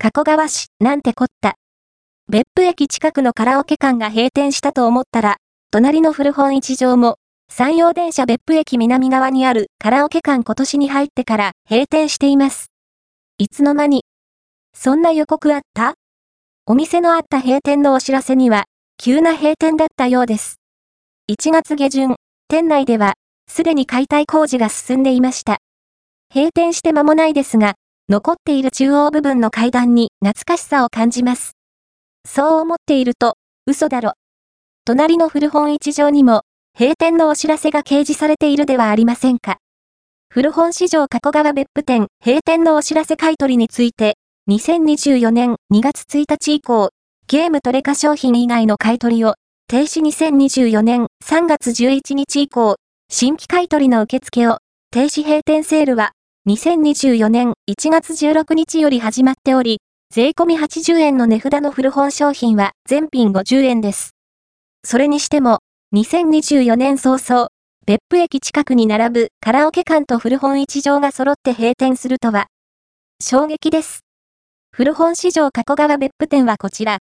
加古川市、なんてこった。別府駅近くのカラオケ館が閉店したと思ったら、隣の古本市場も、山陽電車別府駅南側にあるカラオケ館今年に入ってから閉店しています。いつの間に。そんな予告あった？お店のあった閉店のお知らせには、急な閉店だったようです。1月下旬、店内では、すでに解体工事が進んでいました。閉店して間もないですが、残っている中央部分の階段に懐かしさを感じます。そう思っていると、嘘だろ。隣の古本市場にも、閉店のお知らせが掲示されているではありませんか。古本市場加古川別府店閉店のお知らせ買取について、2024年2月1日以降、ゲームトレカ商品以外の買取を、停止2024年3月11日以降、新規買取の受付を、停止閉店セールは、2024年1月16日より始まっており、税込み80円の値札の古本商品は全品50円です。それにしても、2024年早々、別府駅近くに並ぶカラオケ館と古本市場が揃って閉店するとは、衝撃です。古本市場加古川別府店はこちら、